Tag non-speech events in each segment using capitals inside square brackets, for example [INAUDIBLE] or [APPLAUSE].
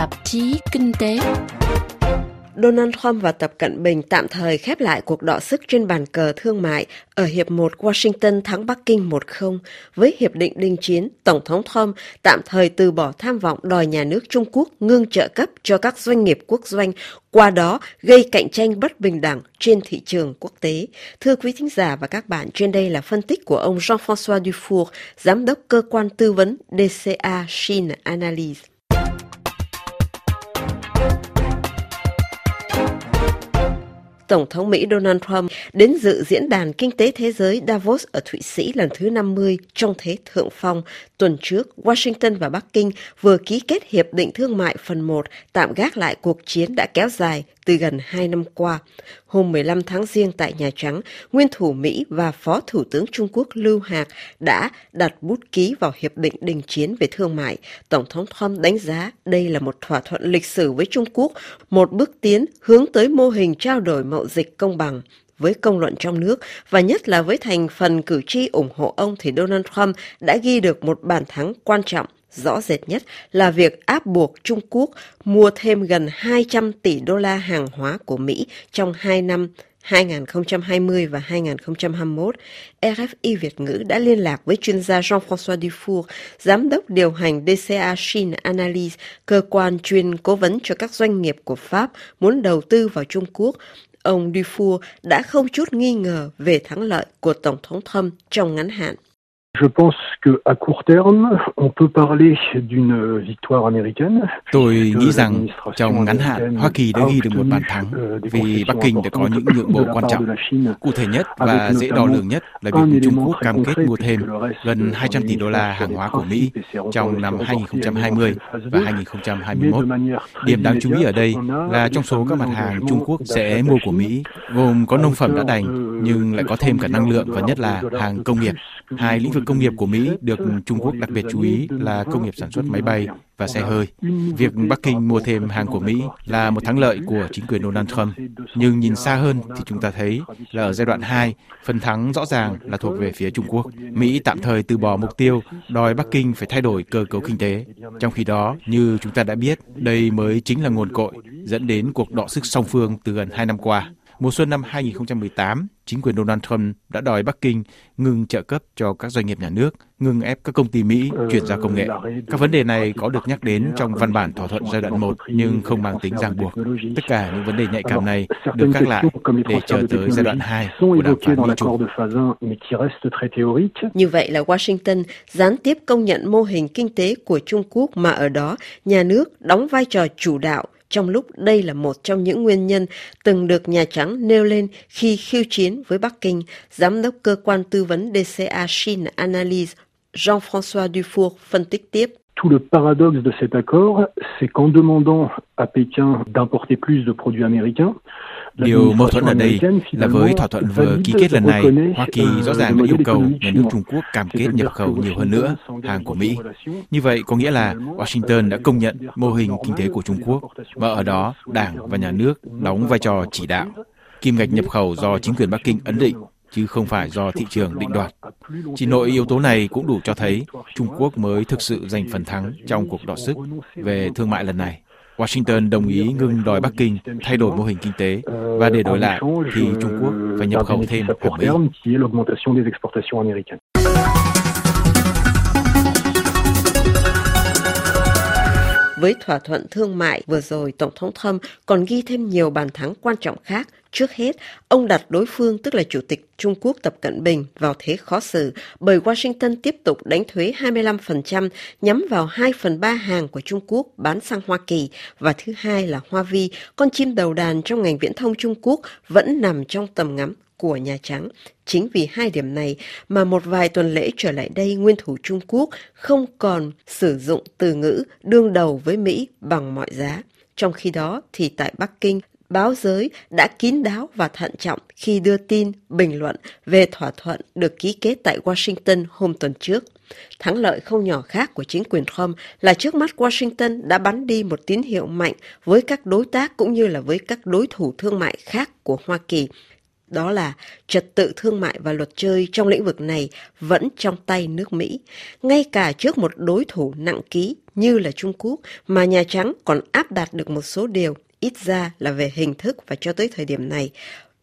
tạp chí Kinh tế. Donald Trump và Tập Cận Bình tạm thời khép lại cuộc đọ sức trên bàn cờ thương mại ở Hiệp 1 Washington thắng Bắc Kinh 1-0. Với Hiệp định đình chiến, Tổng thống Trump tạm thời từ bỏ tham vọng đòi nhà nước Trung Quốc ngưng trợ cấp cho các doanh nghiệp quốc doanh, qua đó gây cạnh tranh bất bình đẳng trên thị trường quốc tế. Thưa quý thính giả và các bạn, trên đây là phân tích của ông Jean-François Dufour, Giám đốc cơ quan tư vấn DCA Chine Analyse. Tổng thống Mỹ Donald Trump đến dự diễn đàn kinh tế thế giới Davos ở Thụy Sĩ lần thứ 50 trong thế thượng phong. Tuần trước, Washington và Bắc Kinh vừa ký kết Hiệp định Thương mại phần 1 tạm gác lại cuộc chiến đã kéo dài từ gần 2 năm qua. Hôm 15 tháng riêng tại Nhà Trắng, nguyên thủ Mỹ và Phó Thủ tướng Trung Quốc Lưu Hạc đã đặt bút ký vào Hiệp định đình chiến về thương mại. Tổng thống Trump đánh giá đây là một thỏa thuận lịch sử với Trung Quốc, một bước tiến hướng tới mô hình trao đổi mậu dịch công bằng với công luận trong nước và nhất là với thành phần cử tri ủng hộ ông thì Donald Trump đã ghi được một bàn thắng quan trọng Rõ rệt nhất là việc áp buộc Trung Quốc mua thêm gần 200 tỷ đô la hàng hóa của Mỹ trong 2 năm 2020 và 2021, RFI Việt ngữ đã liên lạc với chuyên gia Jean-François Dufour, giám đốc điều hành DCA Shin Analyse, cơ quan chuyên cố vấn cho các doanh nghiệp của Pháp muốn đầu tư vào Trung Quốc. Ông Dufour đã không chút nghi ngờ về thắng lợi của Tổng thống Trump trong ngắn hạn. Je pense que à court terme, on peut parler d'une victoire américaine. Tôi nghĩ rằng trong ngắn hạn, Hoa Kỳ đã ghi được một bàn thắng euh, vì Bắc Kinh đã có những nhượng bộ quan trọng. Cụ thể nhất và dễ đo lường nhất là việc Trung Quốc cam kết mua thêm gần 200 tỷ đô la hàng hóa của Mỹ trong năm 2020 và 2021. Điểm đáng chú ý ở đây là trong số các mặt hàng Trung Quốc sẽ mua của Mỹ, gồm có nông phẩm đã đành nhưng lại có thêm cả năng lượng và nhất là hàng công nghiệp. Hai lĩnh vực công nghiệp của Mỹ được Trung Quốc đặc biệt chú ý là công nghiệp sản xuất máy bay và xe hơi. Việc Bắc Kinh mua thêm hàng của Mỹ là một thắng lợi của chính quyền Donald Trump. Nhưng nhìn xa hơn thì chúng ta thấy là ở giai đoạn 2, phần thắng rõ ràng là thuộc về phía Trung Quốc. Mỹ tạm thời từ bỏ mục tiêu đòi Bắc Kinh phải thay đổi cơ cấu kinh tế. Trong khi đó, như chúng ta đã biết, đây mới chính là nguồn cội dẫn đến cuộc đọ sức song phương từ gần 2 năm qua. Mùa xuân năm 2018, chính quyền Donald Trump đã đòi Bắc Kinh ngừng trợ cấp cho các doanh nghiệp nhà nước, ngừng ép các công ty Mỹ chuyển giao công nghệ. Các vấn đề này có được nhắc đến trong văn bản thỏa thuận giai đoạn 1 nhưng không mang tính ràng buộc. Tất cả những vấn đề nhạy cảm này được gác lại để chờ tới giai đoạn 2 của đàm phán Mỹ-Trung. Như vậy là Washington gián tiếp công nhận mô hình kinh tế của Trung Quốc mà ở đó nhà nước đóng vai trò chủ đạo trong lúc đây là một trong những nguyên nhân từng được Nhà Trắng nêu lên khi khiêu chiến với Bắc Kinh, Giám đốc cơ quan tư vấn DCA Chine Analyse Jean-François Dufour phân tích tiếp. Tout le paradoxe de cet accord, c'est qu'en demandant à Pékin d'importer plus de produits américains, Điều mâu thuẫn ở đây là với thỏa thuận vừa ký kết lần này, Hoa Kỳ rõ ràng đã yêu cầu nhà nước Trung Quốc cam kết nhập khẩu nhiều hơn nữa hàng của Mỹ. Như vậy có nghĩa là Washington đã công nhận mô hình kinh tế của Trung Quốc, và ở đó Đảng và nhà nước đóng vai trò chỉ đạo. Kim ngạch nhập khẩu do chính quyền Bắc Kinh ấn định chứ không phải do thị trường định đoạt. Chỉ nội yếu tố này cũng đủ cho thấy Trung Quốc mới thực sự giành phần thắng trong cuộc đọ sức về thương mại lần này. Washington đồng ý ngừng đòi Bắc Kinh thay đổi mô hình kinh tế và để đổi lại thì Trung Quốc phải nhập khẩu thêm của Mỹ. Với thỏa thuận thương mại vừa rồi, Tổng thống Trump còn ghi thêm nhiều bàn thắng quan trọng khác. Trước hết, ông đặt đối phương tức là Chủ tịch Trung Quốc Tập Cận Bình vào thế khó xử bởi Washington tiếp tục đánh thuế 25% nhắm vào 2 phần 3 hàng của Trung Quốc bán sang Hoa Kỳ và thứ hai là Hoa Vi, con chim đầu đàn trong ngành viễn thông Trung Quốc vẫn nằm trong tầm ngắm của Nhà Trắng. Chính vì hai điểm này mà một vài tuần lễ trở lại đây nguyên thủ Trung Quốc không còn sử dụng từ ngữ đương đầu với Mỹ bằng mọi giá. Trong khi đó thì tại Bắc Kinh, báo giới đã kín đáo và thận trọng khi đưa tin, bình luận về thỏa thuận được ký kết tại Washington hôm tuần trước. Thắng lợi không nhỏ khác của chính quyền Trump là trước mắt Washington đã bắn đi một tín hiệu mạnh với các đối tác cũng như là với các đối thủ thương mại khác của Hoa Kỳ đó là trật tự thương mại và luật chơi trong lĩnh vực này vẫn trong tay nước Mỹ. Ngay cả trước một đối thủ nặng ký như là Trung Quốc mà Nhà Trắng còn áp đặt được một số điều, ít ra là về hình thức và cho tới thời điểm này.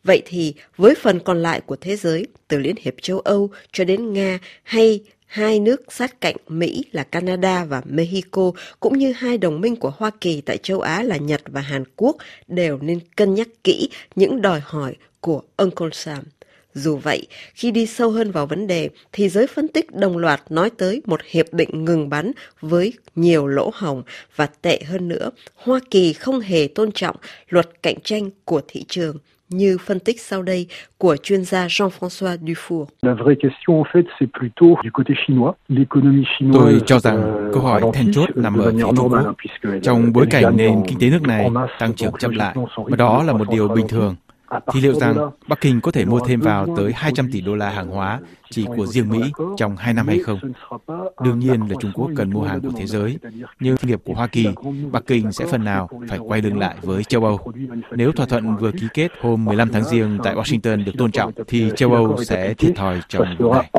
Vậy thì với phần còn lại của thế giới, từ Liên hiệp châu Âu cho đến Nga hay hai nước sát cạnh Mỹ là Canada và Mexico cũng như hai đồng minh của Hoa Kỳ tại châu Á là Nhật và Hàn Quốc đều nên cân nhắc kỹ những đòi hỏi của Uncle Sam. Dù vậy, khi đi sâu hơn vào vấn đề, thì giới phân tích đồng loạt nói tới một hiệp định ngừng bắn với nhiều lỗ hồng và tệ hơn nữa, Hoa Kỳ không hề tôn trọng luật cạnh tranh của thị trường như phân tích sau đây của chuyên gia Jean-François Dufour. La vraie question en fait c'est plutôt du côté chinois. L'économie chinoise. Tôi cho rằng euh, câu hỏi then chốt nằm ở phía Trung Quốc. Trong bối cảnh nền kinh tế nước này tăng trưởng chậm lại, và đó là một điều bình thường thì liệu rằng Bắc Kinh có thể mua thêm vào tới 200 tỷ đô la hàng hóa chỉ của riêng Mỹ trong hai năm hay không? Đương nhiên là Trung Quốc cần mua hàng của thế giới, nhưng nghiệp của Hoa Kỳ, Bắc Kinh sẽ phần nào phải quay lưng lại với châu Âu. Nếu thỏa thuận vừa ký kết hôm 15 tháng Giêng tại Washington được tôn trọng, thì châu Âu sẽ thiệt thòi trong vụ này.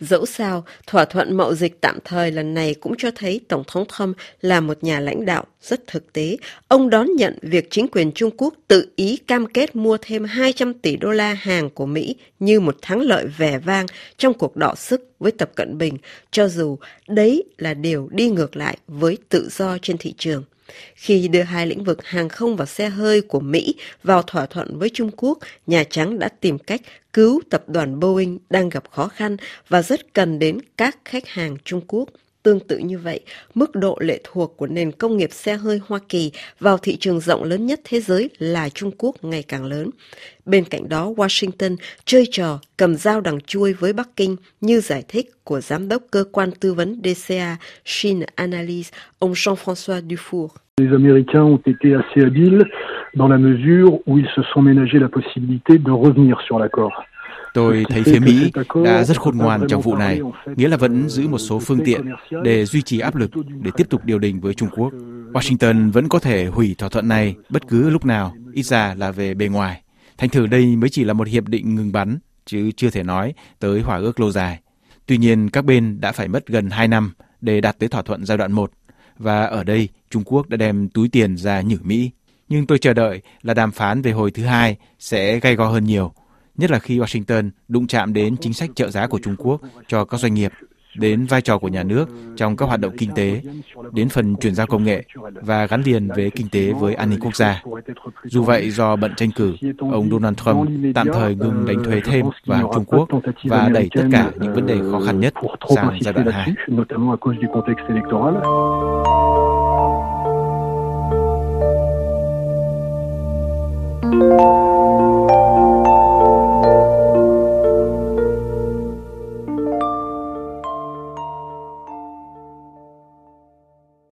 Dẫu sao, thỏa thuận mậu dịch tạm thời lần này cũng cho thấy Tổng thống Trump là một nhà lãnh đạo rất thực tế. Ông đón nhận việc chính quyền Trung Quốc tự ý cam kết mua thêm 200 tỷ đô la hàng của Mỹ như một thắng lợi vẻ vang trong cuộc đọ sức với Tập Cận Bình, cho dù đấy là điều đi ngược lại với tự do trên thị trường. Khi đưa hai lĩnh vực hàng không và xe hơi của Mỹ vào thỏa thuận với Trung Quốc, Nhà Trắng đã tìm cách cứu tập đoàn Boeing đang gặp khó khăn và rất cần đến các khách hàng Trung Quốc. Tương tự như vậy, mức độ lệ thuộc của nền công nghiệp xe hơi Hoa Kỳ vào thị trường rộng lớn nhất thế giới là Trung Quốc ngày càng lớn. Bên cạnh đó, Washington chơi trò cầm dao đằng chui với Bắc Kinh như giải thích của giám đốc cơ quan tư vấn DCA Shin Analyse, ông Jean-François Dufour. Les Américains ont été assez habiles dans la mesure où ils se sont ménagés la possibilité de revenir sur l'accord. Tôi [LAUGHS] thấy phía Mỹ đã rất khôn ngoan trong vụ này, nghĩa là vẫn giữ một số phương tiện để duy trì áp lực để tiếp tục điều đình với Trung Quốc. Washington vẫn có thể hủy thỏa thuận này bất cứ lúc nào, ít ra là về bề ngoài. Thành thử đây mới chỉ là một hiệp định ngừng bắn, chứ chưa thể nói tới hòa ước lâu dài. Tuy nhiên, các bên đã phải mất gần 2 năm để đạt tới thỏa thuận giai đoạn 1, và ở đây Trung Quốc đã đem túi tiền ra nhử Mỹ. Nhưng tôi chờ đợi là đàm phán về hồi thứ hai sẽ gay go hơn nhiều nhất là khi Washington đụng chạm đến chính sách trợ giá của Trung Quốc cho các doanh nghiệp, đến vai trò của nhà nước trong các hoạt động kinh tế, đến phần chuyển giao công nghệ và gắn liền với kinh tế với an ninh quốc gia. Dù vậy, do bận tranh cử, ông Donald Trump tạm thời ngừng đánh thuế thêm vào Trung Quốc và đẩy tất cả những vấn đề khó khăn nhất sang giai đoạn 2.